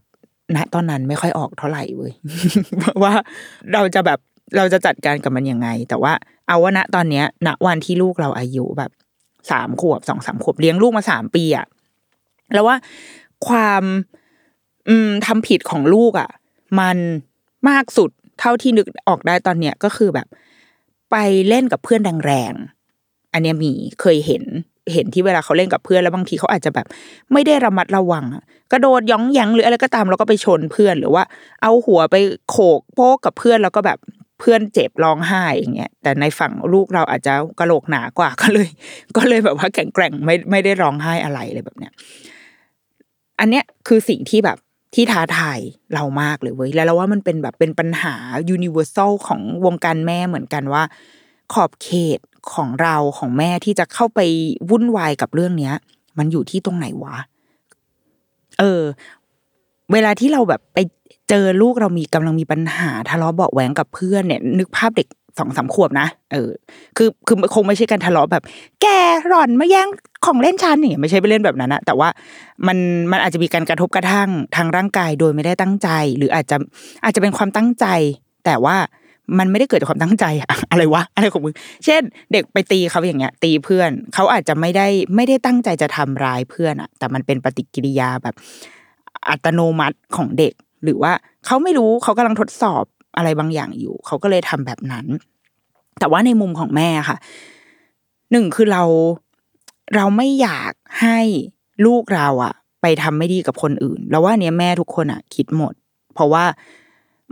B: ณตอนนั้นไม่ค่อยออกเท่าไหร่เว้ยว่าเราจะแบบเราจะจัดการกับมันยังไง แต่ว่าเอาว่าณตอนเนี้ยณวันที่ลูกเราอายุแบบสามขวบสองสามขวบเลี้ยงลูกมาสามปีอะแล้วว่าความอืมทำผิดของลูกอะมันมากสุดเท่าที่นึกออกได้ตอนเนี้ยก็คือแบบ ไปเล่นกับเพื่อนแรงๆอันเนี้ยมีเคยเห็นเห็นที่เวลาเขาเล่นกับเพื่อนแล้วบางทีเขาอาจจะแบบ ไม่ได้ระมัดระวังกระโดดย้องแยงหรืออะไรก็ตามแล้วก็ไปชนเพื่อนหรือว่า เอาหัวไปโขกโป๊กกับเพื่อนแล้วก็แบบเพื่อนเจ็บร้องไห้อย่างเงี้ยแต่ในฝั่งลูกเราอาจจะกระโหลกหนากว่าก็เลย ก็เลยแบบว่าแข็งแกร่งไม่ไม่ได้ร้องไห้อะไรเลยแบบเนี้ยอันเนี้ยคือสิ่งที่แบบที่ท้าทายเรามากเลยเว้ยแล้วเราว่ามันเป็นแบบเป็นปัญหา universal ของวงการแม่เหมือนกันว่า ขอบเขต ของเราของแม่ที่จะเข้าไปวุ่นวายกับเรื่องเนี้ย มันอยู่ที่ตรงไหนวะ เออ เวลาที่เราแบบไปเจอลูกเรามีกำลังมีปัญหาทะเลาะเบาะแหวงกับเพื่อนเนี่ย นึกภาพเด็กสองสามขวบนะเออ คือคือคงไม่ใช่การทะเลาะแบบ แกหล่อนมาแย่งของเล่นฉันอย่างเงี้ยไม่ใช่ไปเล่นแบบนั้นนะแต่ว่ามันมันอาจจะมีการกระทบกระทั่งทางร่างกายโดยไม่ได้ตั้งใจ หรืออาจจะอาจจะเป็นความตั้งใจ แต่ว่า มันไม่ได้เกิดจากความตั้งใจอะอะไรวะอะไรของมึงเช่น เด็กไปตีเขาอย่างเงี้ย ตีเพื่อนเขาอาจจะไม่ได้ไม่ได้ตั้งใจจะทำร้ายเพื่อนอะแต่มันเป็นปฏิกิริยาแบบ อัตโนมัติของเด็ก หรือว่าเขาไม่รู้เขากำลังทดสอบอะไรบางอย่างอยู่ เขาก็เลยทำแบบนั้น แต่ว่าในมุมของแม่ค่ะหนึ่งคือเราเราไม่อยากให้ลูกเราอะไปทำไม่ดีกับคนอื่น แล้วว่าเนี้ยแม่ทุกคนอะคิดหมด เพราะว่า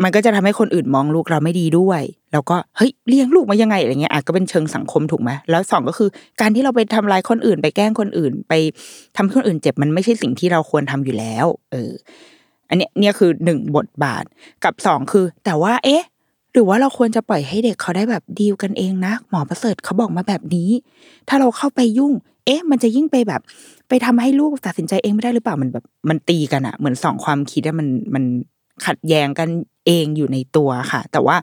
B: มันก็จะทำให้คนอื่นมองลูกเราไม่ดีด้วย แล้วก็เฮ้ยเลี้ยงลูกมายังไงอะไรเงี้ยอาจก็เป็นเชิงสังคมถูกไหมแล้วสองก็คือการที่เราไปทำลายคนอื่น ไปแกล้งคนอื่น ไปทำให้คนอื่นเจ็บมันไม่ใช่สิ่งที่เราควรทำอยู่แล้ว เออ อันเนี้ยเนี่ยคือหนึ่งบทบาทกับสองคือ แต่ว่า เอ๊ะ หรือว่าเราควรจะปล่อยให้เด็กเขาได้แบบดีลกันเองนะหมอประเสริฐเขาบอกมาแบบนี้ ถ้าเราเข้าไปยุ่ง เอ๊ะ มันจะยิ่งไปแบบ ไปทำให้ลูกตัดสินใจเองไม่ได้หรือเปล่ามันแบบมันตีกันอะเหมือนสองความคิดอะมันมันขัดแย้งกัน เองอยู่ในตัวค่ะ แต่ว่า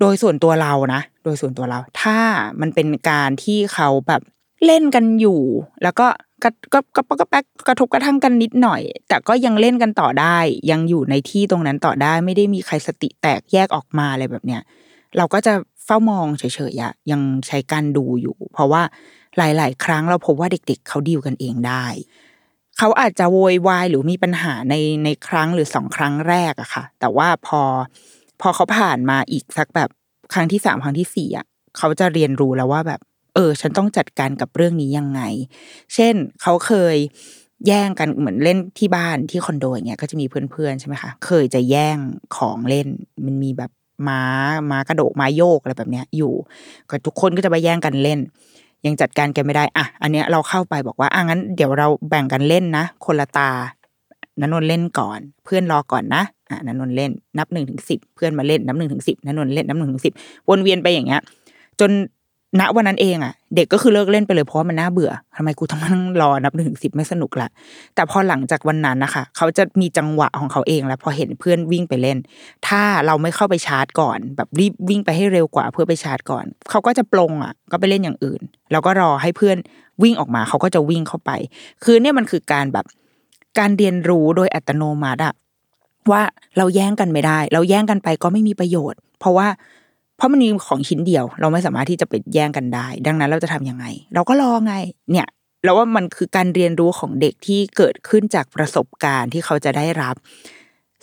B: โดยส่วนตัวเรานะ โดยส่วนตัวเรา ถ้ามันเป็นการที่เขาแบบเล่นกันอยู่ แล้วก็กระก็ก็ก็แป๊กกระทบกระทั่งกันนิดหน่อย แต่ก็ยังเล่นกันต่อได้ ยังอยู่ในที่ตรงนั้นต่อได้ ไม่ได้มีใครสติแตกแยกออกมาอะไรแบบเนี้ยเราก็จะเฝ้ามองเฉยๆอะยังใช้การดูอยู่ เพราะว่าหลาย ๆ ครั้งเราพบว่าเด็ก ๆ เขาดีลกันเองได้ เขาอาจจะโวยวายหรือมีปัญหาในในครั้งหรือสองครั้งแรกอะค่ะ แต่ว่าพอพอเขาผ่านมาอีกสักแบบครั้งที่สามครั้งที่สี่อะเขาจะเรียนรู้แล้วว่าแบบ เออ ฉันต้องจัดการกับเรื่องนี้ยังไง เช่นเขาเคยแย่งกันเหมือนเล่นที่บ้านที่คอนโดอย่างเงี้ยก็จะมีเพื่อนๆใช่ไหมคะเคยจะแย่งของเล่น มันมีแบบม้าม้ากระโดกม้าโยกอะไรแบบเนี้ยอยู่ก็ทุกคนก็จะไปแย่งกันเล่น ยังจัดการกันไม่ได้อะอันเนี้ยเราเข้าไปบอกว่าอะงั้นเดี๋ยวเราแบ่งกันเล่นนะ คนละตานันนนเล่นก่อน เพื่อนรอก่อนนะอะนันนนเล่นนับหนึ่งถึงสิบเพื่อนมาเล่นนับหนึ่งถึงสิบนันนนเล่นนับหนึ่งถึงสิบวนเวียนไปอย่างเงี้ยจน ณวันนั้นเองอะ เด็กก็คือเลิกเล่นไปเลยเพราะามันน่าเบื่อทำไมกูต้องนั่งรอนับหนึ่งถึงสิบไม่สนุกละแต่พอหลังจากวันนั้นนะคะเขาจะมีจังหวะของเขาเองแล้วพอเห็นเพื่อนวิ่งไปเล่น ถ้าเราไม่เข้าไปชาร์จก่อน แบบรีบวิ่งไปให้เร็วกว่าเพื่อไปชาร์จก่อน เขาก็จะปลงอะ ก็ไปเล่นอย่างอื่น แล้วก็รอให้เพื่อนวิ่งออกมาเขาก็จะวิ่งเข้าไป คือเนี่ยมันคือการแบบการเรียนรู้โดยอัตโนมัติอะว่าเราแย่งกันไม่ได้ เราแย่งกันไปก็ไม่มีประโยชน์ เพราะว่า เพราะมันมีของชิ้นเดียว เราไม่สามารถที่จะไปแย่งกันได้ ดังนั้นเราจะทำยังไง เราก็รอไง เนี่ยเราว่ามันคือการเรียนรู้ของเด็กที่เกิดขึ้นจากประสบการณ์ที่เขาจะได้รับ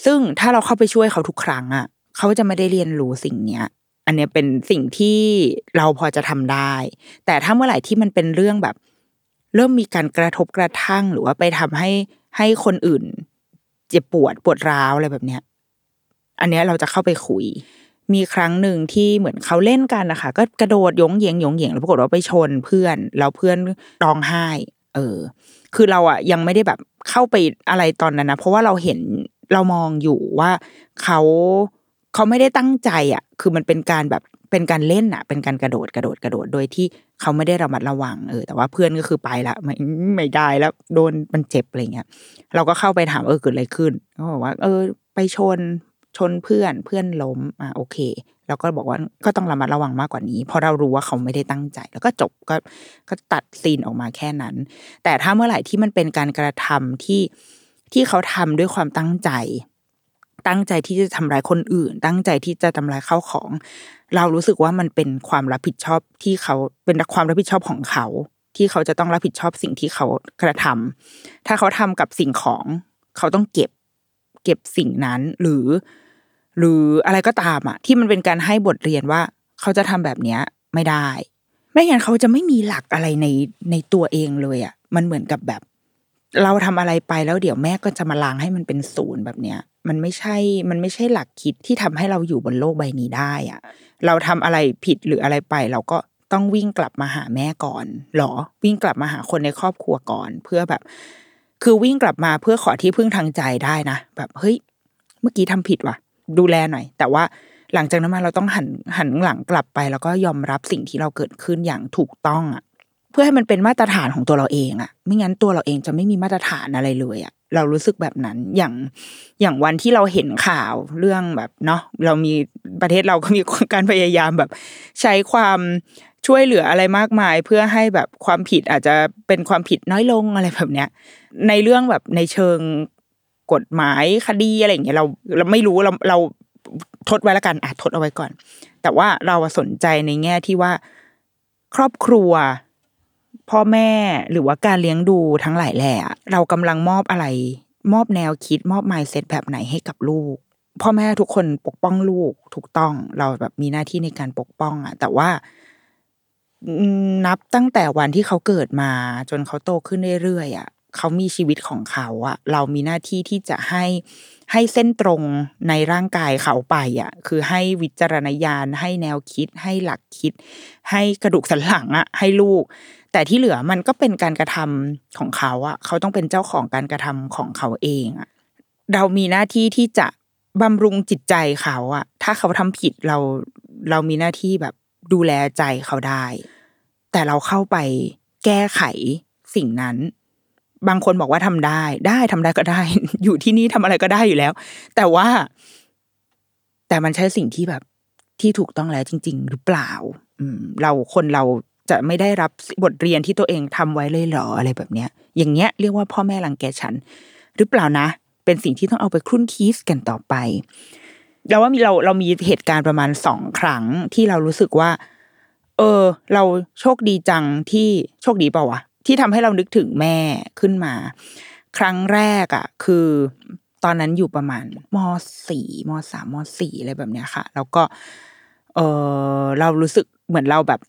B: ซึ่งถ้าเราเข้าไปช่วยเขาทุกครั้งอะ เขาจะไม่ได้เรียนรู้สิ่งเนี้ย อันนี้เป็นสิ่งที่เราพอจะทำได้ แต่ถ้าเมื่อไหร่ที่มันเป็นเรื่องแบบ เริ่มมีการกระทบกระทั่งหรือว่าไปทำให้ให้คนอื่น เจ็บปวดปวดร้าวอะไรแบบเนี้ย อันเนี้ยเราจะเข้าไปคุย มีครั้งหนึ่งที่เหมือนเขาเล่นกันนะคะก็กระโดดยงเยงยงเยงแล้วปรากฏว่าไปชนเพื่อนแล้วเพื่อนร้องไห้ เออ คือเราอะยังไม่ได้แบบเข้าไปอะไรตอนนั้นนะเพราะว่าเราเห็นเรามองอยู่ว่าเขาเขาไม่ได้ตั้งใจอะคือมันเป็นการแบบเป็นการเล่นอะเป็นการกระโดดกระโดดกระโดดโดยที่เขาไม่ได้ระมัดระวังเออแต่ว่าเพื่อนก็คือไปละไม่ไม่ได้แล้วโดนมันเจ็บอะไรเงี้ยเราก็เข้าไปถามเออเกิดอะไรขึ้นเขาบอกว่า เออ ไปชน ชนเพื่อนเพื่อนล้มอ่าโอเคแล้วก็บอกว่าก็ต้องระมัดระวังมากกว่านี้เพราะเรารู้ว่าเขาไม่ได้ตั้งใจ แล้วก็จบก็ก็ตัดซีนออกมาแค่นั้น แต่ถ้าเมื่อไหร่ที่มันเป็นการกระทำที่ที่เขาทำด้วยความตั้งใจ ตั้งใจที่จะทำร้ายคนอื่น ตั้งใจที่จะทำลายข้าวของ เรารู้สึกว่ามันเป็นความรับผิดชอบที่เขาเป็นความรับผิดชอบของเขา ที่เขาจะต้องรับผิดชอบสิ่งที่เขากระทำถ้าเขาทำกับสิ่งของ เขาต้องเก็บ เก็บสิ่งนั้นหรือ หรืออะไรก็ตามอะที่มันเป็นการให้บทเรียนว่า เขาจะทำแบบเนี้ยไม่ได้ ไม่งั้นเขาจะไม่มีหลักอะไรในในตัวเองเลยอะมันเหมือนกับแบบ เราทำอะไรไปแล้วเดี๋ยวแม่ก็จะมาล้างให้มันเป็นศูนย์แบบเนี้ย มันไม่ใช่ มันไม่ใช่หลักคิดที่ทำให้เราอยู่บนโลกใบนี้ได้อะเราทำอะไรผิดหรืออะไรไป เราก็ต้องวิ่งกลับมาหาแม่ก่อนหรอ วิ่งกลับมาหาคนในครอบครัวก่อน เพื่อแบบ คือวิ่งกลับมาเพื่อขอที่พึ่งทางใจได้นะแบบเฮ้ย เมื่อกี้ทำผิดว่ะ ดูแลหน่อย แต่ว่าหลังจากนั้นมาเราต้องหันหันหลังกลับไป แล้วก็ยอมรับสิ่งที่เราเกิดขึ้นอย่างถูกต้องอะเพื่อให้มันเป็นมาตรฐานของตัวเราเองอะ ไม่งั้นตัวเราเองจะไม่มีมาตรฐานอะไรเลยอะเรารู้สึกแบบนั้นอย่างอย่างวันที่เราเห็นข่าวเรื่องแบบเนาะเรามีประเทศเราก็มีการพยายามแบบ ใช้ความช่วยเหลืออะไรมากมาย เพื่อให้แบบความผิดอาจจะเป็นความผิดน้อยลงอะไรแบบเนี้ย ในเรื่องแบบในเชิง กฎหมายคดีอะไรอย่างเงี้ยเราเราไม่รู้เราเราทดไว้แล้วกันอะทดเอาไว้ก่อน แต่ว่าเราสนใจในแง่ที่ว่าครอบครัว พ่อแม่หรือว่าการเลี้ยงดูทั้งหลายแหล่เรากำลังมอบอะไร มอบแนวคิดมอบไมเซ็ตแบบไหนให้กับลูก พ่อแม่ทุกคนปกป้องลูกถูกต้อง เราแบบมีหน้าที่ในการปกป้องอะ แต่ว่านับตั้งแต่วันที่เขาเกิดมาจนเขาโตขึ้นเรื่อยๆอะ เขามีชีวิตของเขาอะเรามีหน้าที่ที่จะให้ให้เส้นตรงในร่างกายเขาไปอะคือให้วิจารณญาณให้แนวคิด ให้หลักคิด ให้กระดูกสันหลังอะให้ลูก แต่ที่เหลือมันก็เป็นการกระทำของเขาอะเขาต้องเป็นเจ้าของการกระทำของเขาเองอะเรามีหน้าที่ที่จะบำรุงจิตใจเขาอะถ้าเขาทำผิดเราเรามีหน้าที่แบบดูแลใจเขาได้ แต่เราเข้าไปแก้ไขสิ่งนั้น บางคนบอกว่าทำได้ ได้ทำได้ก็ได้ อยู่ที่นี่ทำอะไรก็ได้อยู่แล้ว แต่ว่า แต่มันใช่สิ่งที่แบบที่ถูกต้องแล้วจริง ๆ หรือเปล่า อืม เราคนเราจะไม่ได้รับบทเรียนที่ตัวเองทำไว้เลยหรออะไรแบบเนี้ย อย่างเงี้ยเรียกว่าพ่อแม่รังแกฉัน หรือเปล่านะ เป็นสิ่งที่ต้องเอาไปครุ่นคิสกันต่อไปเราว่ามีเราเรามีเหตุการณ์ประมาณสองครั้งที่เรารู้สึกว่า เออ เราโชคดีจังที่โชคดีเปล่าวะ ที่ทำให้เรานึกถึงแม่ขึ้นมา ครั้งแรกอะ คือตอนนั้นอยู่ประมาณมสี่มสามมสี่อะไรแบบเนี้ยค่ะ แล้วก็ เออเรารู้สึกเหมือนเราแบบ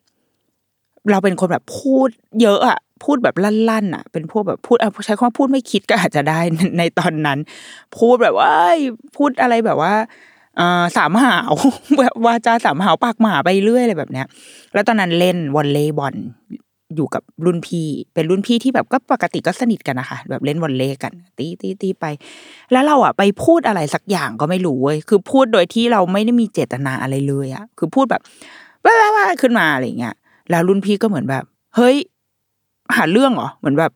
B: เราเป็นคนแบบพูดเยอะอะพูดแบบลั่นๆอะ เป็นพวกแบบพูดเอาใช้คำว่าพูดไม่คิดก็อาจจะได้ในตอนนั้น พูดแบบว่าพูดอะไรแบบว่าสามหาวแบบวาจาสามหาวปากหมาไปเรื่อยอะไรแบบเนี้ย แล้วตอนนั้นเล่นวอลเลย์บอล อยู่กับรุ่นพี่ เป็นรุ่นพี่ที่แบบก็ปกติก็สนิทกันนะคะแบบเล่นวอลเลย์กัน ตีตีตีไป แล้วเราอะไปพูดอะไรสักอย่างก็ไม่รู้เว้ยคือพูดโดยที่เราไม่ได้มีเจตนาอะไรเลยอะคือพูดแบบว้าว้าขึ้นมาอะไรเงี้ยแล้วรุ่นพี่ก็เหมือนแบบ เฮ้ย หาเรื่องเหรอเหมือนแบบ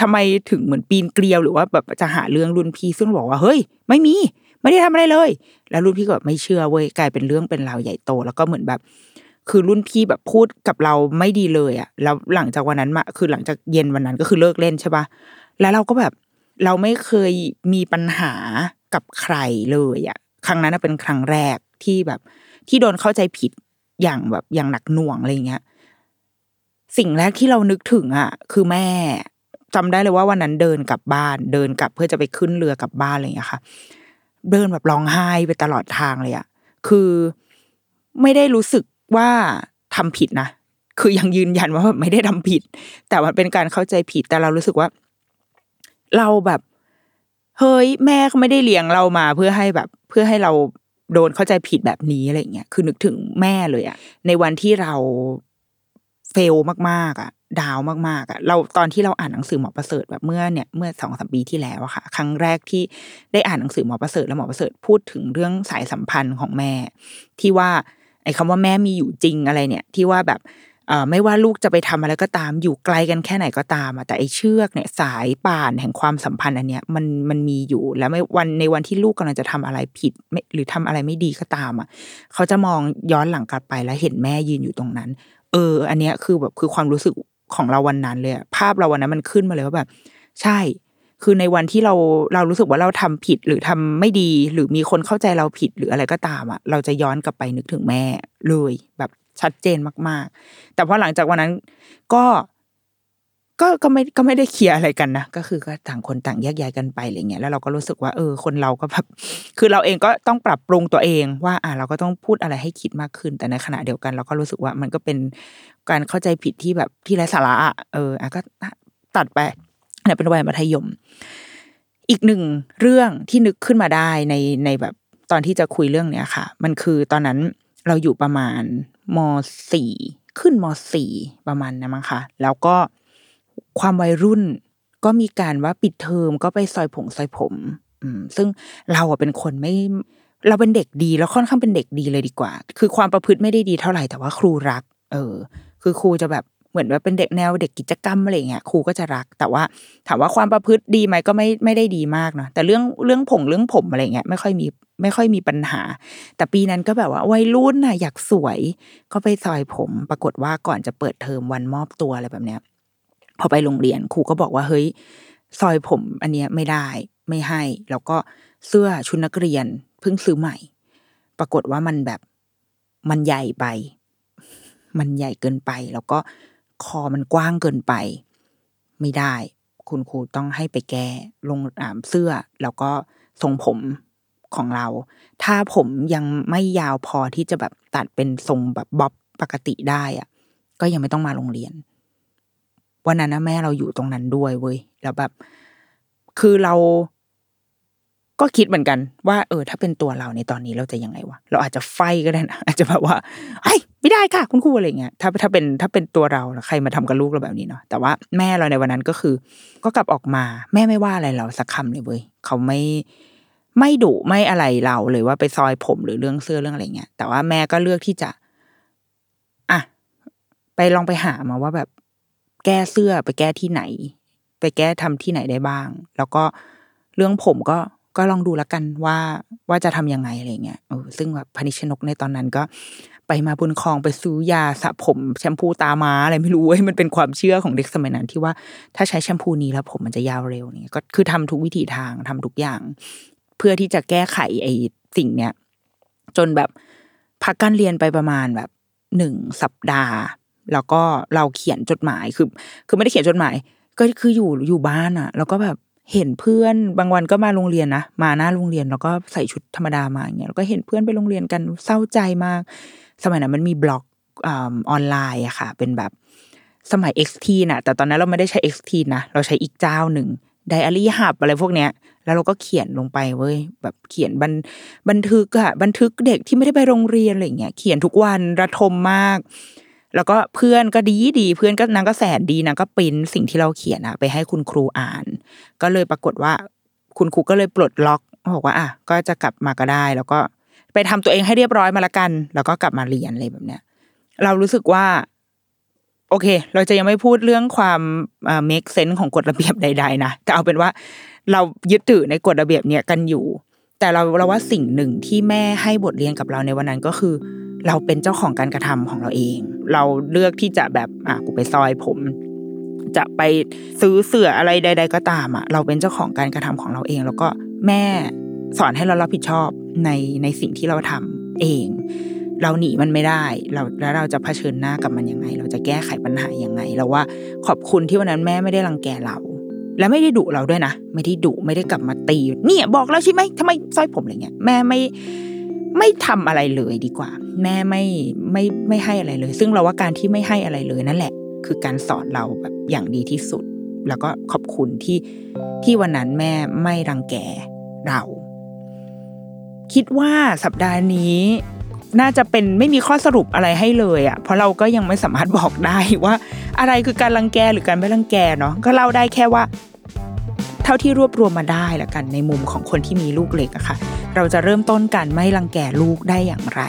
B: ทำไมถึงเหมือนปีนเกลียวหรือว่าแบบจะหาเรื่องรุ่นพี่ซึ่งบอกว่าเฮ้ย ไม่มี ไม่ได้ทำอะไรเลย แล้วรุ่นพี่ก็แบบไม่เชื่อเว้ยกลายเป็นเรื่องเป็นราวใหญ่โต แล้วก็เหมือนแบบ คือรุ่นพี่แบบพูดกับเราไม่ดีเลยอะแล้วหลังจากวันนั้นมาคือหลังจากเย็นวันนั้นก็คือเลิกเล่นใช่ปะแล้วเราก็แบบเราไม่เคยมีปัญหากับใครเลยอะครั้งนั้นเป็นครั้งแรกที่แบบ ที่โดนเข้าใจผิดอย่างแบบอย่างหนักหน่วงอะไรเงี้ยสิ่งแรกที่เรานึกถึงอะคือแม่จำได้เลยว่าวันนั้นเดินกลับบ้านเดินกลับเพื่อจะไปขึ้นเรือกลับบ้านอะไรเงี้ยค่ะ เดินแบบร้องไห้ไปตลอดทางเลยอะคือไม่ได้รู้สึก ว่าทำผิดนะคือยังยืนยันว่าไม่ได้ทำผิด แต่มันเป็นการเข้าใจผิดแต่เรารู้สึกว่า เราแบบ เฮ้ยแม่เขาไม่ได้เลี้ยงเรามาเพื่อให้แบบ เพื่อให้เราโดนเข้าใจผิดแบบนี้อะไรเงี้ยคือนึกถึงแม่เลยอะในวันที่เราเฟลมากๆอะดาวมากๆอะเราตอนที่เราอ่านหนังสือหมอประเสริฐแบบเมื่อเนี่ยเมื่อสองสามปีที่แล้วอะค่ะ ครั้งแรกที่ได้อ่านหนังสือหมอประเสริฐแล้วหมอประเสริฐพูดถึงเรื่องสายสัมพันธ์ของแม่ ที่ว่า ไอ้คำว่าแม่มีอยู่จริงอะไรเนี่ย ที่ว่าแบบไม่ว่าลูกจะไปทำอะไรก็ตาม อยู่ไกลกันแค่ไหนก็ตามแต่ไอ้เชือกเนี่ยสายป่านแห่งความสัมพันธ์อันเนี้ยมันมันมีอยู่แล้วไม่วันในวันที่ลูกกำลังจะทำอะไรผิดไม่หรือทำอะไรไม่ดีก็ตามอะเขาจะมองย้อนหลังกลับไปแล้วเห็นแม่ยืนอยู่ตรงนั้น เออ อันเนี้ยคือแบบคือความรู้สึกของเราวันนั้นเลยภาพเราวันนั้นมันขึ้นมาเลยว่าแบบ ใช่ คือในวันที่เราเรารู้สึกว่าเราทำผิดหรือทำไม่ดี หรือมีคนเข้าใจเราผิดหรืออะไรก็ตามอะเราจะย้อนกลับไปนึกถึงแม่เลยแบบชัดเจนมาก ๆ แต่พอหลังจากวันนั้นก็ก็ก็ไม่ก็ไม่ได้เคลียร์อะไรกันนะก็คือก็ต่างคนต่างแยกย้ายกันไปอะไรเงี้ยแล้วเราก็รู้สึกว่าเออคนเราก็แบบคือเราเองก็ต้องปรับปรุงตัวเองว่า อะเราก็ต้องพูดอะไรให้คิดมากขึ้น แต่ในขณะเดียวกัน เราก็รู้สึกว่ามันก็เป็นการเข้าใจผิดที่แบบที่ไร้สาระอะเอออะก็ตัดไป เนี่ยเป็นวัยมัธยม อีกหนึ่งเรื่องที่นึกขึ้นมาได้ในในแบบตอนที่จะคุยเรื่องเนี้ยค่ะ มันคือตอนนั้นเราอยู่ประมาณมสี่ขึ้นมสี่ประมาณนั้นมั้งคะแล้วก็ความวัยรุ่นก็มีการว่าปิดเทอมก็ไปซอยผงซอยผม อืม ซึ่งเราอะเป็นคนไม่ เราเป็นเด็กดีแล้วค่อนข้างเป็นเด็กดีเลยดีกว่า คือความประพฤติไม่ได้ดีเท่าไหร่แต่ว่าครูรัก เออ คือครูจะแบบ เหมือนว่าเป็นเด็กแนวเด็กกิจกรรมอะไรเงี้ยครูก็จะรัก แต่ว่าถามว่าความประพฤติดีไหมก็ไม่ไม่ได้ดีมากเนาะแต่เรื่องเรื่องผงเรื่องผมอะไรเงี้ยไม่ค่อยมีไม่ค่อยมีปัญหา แต่ปีนั้นก็แบบว่าวัยรุ่นน่ะอยากสวย ก็ไปซอยผม ปรากฏว่าก่อนจะเปิดเทอมวันมอบตัวอะไรแบบเนี้ยพอไปโรงเรียนครูก็บอกว่าเฮ้ยซอยผมอันเนี้ยไม่ได้ไม่ให้ แล้วก็เสื้อชุดนักเรียนเพิ่งซื้อใหม่ ปรากฏว่ามันแบบมันใหญ่ไป มันใหญ่เกินไป แล้วก็ คอมันกว้างเกินไป ไม่ได้ คุณครูต้องให้ไปแก้ลงอ่าเสื้อแล้วก็ทรงผมของเรา ถ้าผมยังไม่ยาวพอที่จะแบบตัดเป็นทรงแบบบ๊อบปกติได้อะก็ยังไม่ต้องมาโรงเรียน วันนั้นนะแม่เราอยู่ตรงนั้นด้วยเว้ยแล้วแบบ คือเรา ก็คิดเหมือนกันว่า เออ ถ้าเป็นตัวเราในตอนนี้เราจะยังไงวะเราอาจจะไฟก็ได้นะอาจจะแบบว่าไอ้ยไม่ได้ค่ะ คุณครูอะไรเงี้ยถ้าถ้าเป็นถ้าเป็นตัวเราใครมาทำกับลูกเราแบบนี้เนาะแต่ว่าแม่เราในวันนั้นก็คือ ก็กลับออกมาแม่ไม่ว่าอะไรเราสักคำเลยเว้ยเขาไม่ไม่ดุไม่อะไรเราเลยว่าไปซอยผมหรือเรื่องเสื้อเรื่องอะไรเงี้ยแต่ว่าแม่ก็เลือกที่จะอะไปลองไปหามาว่าแบบแก้เสื้อไปแก้ที่ไหน ไปแก้ทำที่ไหนได้บ้าง แล้วก็เรื่องผมก็ ก็ลองดูแล้วกันว่าว่าจะทำยังไงอะไรเงี้ยเออซึ่งแบบพนิชนกในตอนนั้นก็ไปมาบนคลองไปซื้อยาสระผมแชมพูตาม้าอะไรไม่รู้เว้ยมันเป็นความเชื่อของเด็กสมัยนั้นที่ว่าถ้าใช้แชมพูนี้แล้วผมมันจะยาวเร็วเนี่ยก็คือทำทุกวิถีทางทำทุกอย่าง เพื่อที่จะแก้ไขไอ้สิ่งเนี้ยจนแบบพักการเรียนไปประมาณแบบหนึ่งสัปดาห์ แล้วก็เราเขียนจดหมายคือ คือไม่ได้เขียนจดหมาย ก็คืออยู่อยู่บ้านอะ แล้วก็แบบ เห็นเพื่อนบางวันก็มาโรงเรียนนะมาหน้าโรงเรียนแล้วก็ใส่ชุดธรรมดามาอย่างเงี้ยแล้วก็เห็นเพื่อนไปโรงเรียนกันเศร้าใจมาก สมัยนั้นมันมีบล็อกออนไลน์อะค่ะ เป็นแบบสมัย XT นะแต่ตอนนั้นเราไม่ได้ใช้ XT นะเราใช้อีกเจ้าหนึ่งไดอารี่หับอะไรพวกเนี้ย แล้วเราก็เขียนลงไปเว้ยแบบเขียนบันบันทึกอะบันทึกเด็กที่ไม่ได้ไปโรงเรียนอะไรเงี้ยเขียนทุกวันระทมมาก แล้วก็เพื่อนก็ดีดีเพื่อนก็นางก็แสนดีนางก็ปริ้นสิ่งที่เราเขียนอะไปให้คุณครูอ่าน ก็เลยปรากฏว่า คุณครูก็เลยปลดล็อกบอกว่าอะก็จะกลับมาก็ได้ แล้วก็ไปทำตัวเองให้เรียบร้อยมาละกัน แล้วก็กลับมาเรียนอะไรแบบเนี้ยเรารู้สึกว่า โอเค เราจะยังไม่พูดเรื่องความอ่า make sense ของกฎระเบียบใด ๆ นะแต่เอาเป็นว่า เรายึดถือในกฎระเบียบเนี้ยกันอยู่ แต่เราเราว่าสิ่งหนึ่งที่แม่ให้บทเรียนกับเราในวันนั้นก็คือ เราเป็นเจ้าของการกระทำของเราเอง เราเลือกที่จะแบบอะกูไปซอยผม จะไปซื้อเสื้ออะไรใด ๆ ก็ตามอะ เราเป็นเจ้าของการกระทำของเราเอง แล้วก็แม่สอนให้เรารับผิดชอบในในสิ่งที่เราทำเอง เราหนีมันไม่ได้ เราแล้วเราจะเผชิญหน้ากับมันยังไง เราจะแก้ไขปัญหายังไงเราว่าขอบคุณที่วันนั้นแม่ไม่ได้รังแกเราและไม่ได้ดุเราด้วยนะ ไม่ได้ดุไม่ได้กลับมาตี เนี่ยบอกแล้วใช่ไหมทำไมสร้อยผมอะไรเงี้ยแม่ไม่ ไม่ทำอะไรเลยดีกว่า แม่ไม่ไม่ไม่ให้อะไรเลย ซึ่งเราว่าการที่ไม่ให้อะไรเลยนั่นแหละ คือการสอนเราแบบอย่างดีที่สุด แล้วก็ขอบคุณที่ที่วันนั้นแม่ไม่รังแกเรา คิดว่าสัปดาห์นี้น่าจะเป็นไม่มีข้อสรุปอะไรให้เลยอะ่ะ เพราะเราก็ยังไม่สามารถบอกได้ว่า อะไรคือการรังแกหรือการไม่รังแกเนาะก็เล่าได้แค่ว่า เท่าที่รวบรวมมาได้ละกันในมุมของคนที่มีลูกเล็กอะค่ะ เราจะเริ่มต้นการไม่รังแกลูกได้อย่างไร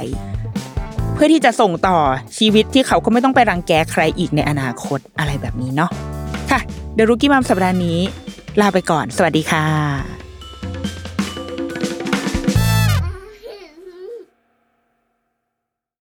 B: เพื่อที่จะส่งต่อชีวิตที่เขาก็ไม่ต้องไปรังแกใครอีกในอนาคตอะไรแบบนี้เนาะค่ะเดรุกี้มัมสัปดาห์นี้ ลาไปก่อน สวัสดีค่ะ